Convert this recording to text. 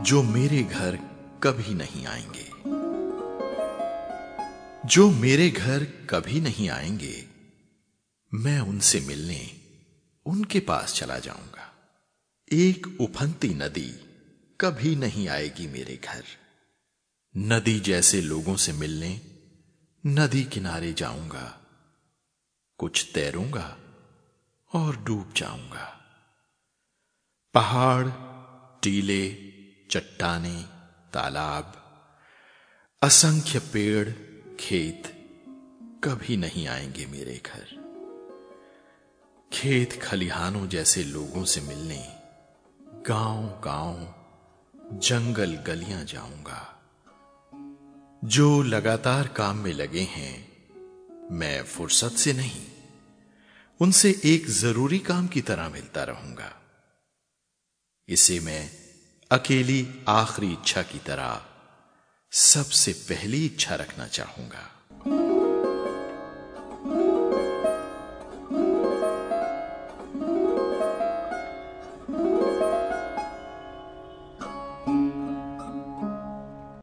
जो मेरे घर कभी नहीं आएँगे। जो मेरे घर कभी नहीं आएँगे, मैं उनसे मिलने उनके पास चला जाऊँगा। एक उफनती नदी कभी नहीं आएगी मेरे घर। नदी जैसे लोगों से मिलने, नदी किनारे जाऊँगा, कुछ तैरूँगा और डूब जाऊँगा। पहाड़, टीले चट्टाने, तालाब, असंख्य पेड़, खेत कभी नहीं आएँगे मेरे घर। खेत खलिहानों जैसे लोगों से मिलने गाँव गाँव जंगल गलियाँ जाऊँगा। जो लगातार काम में लगे हैं, मैं फुर्सत से नहीं, उनसे एक ज़रूरी काम की तरह मिलता रहूँगा। इसे मैं अकेली आखिरी इच्छा की तरह सबसे पहली इच्छा रखना चाहूँगा।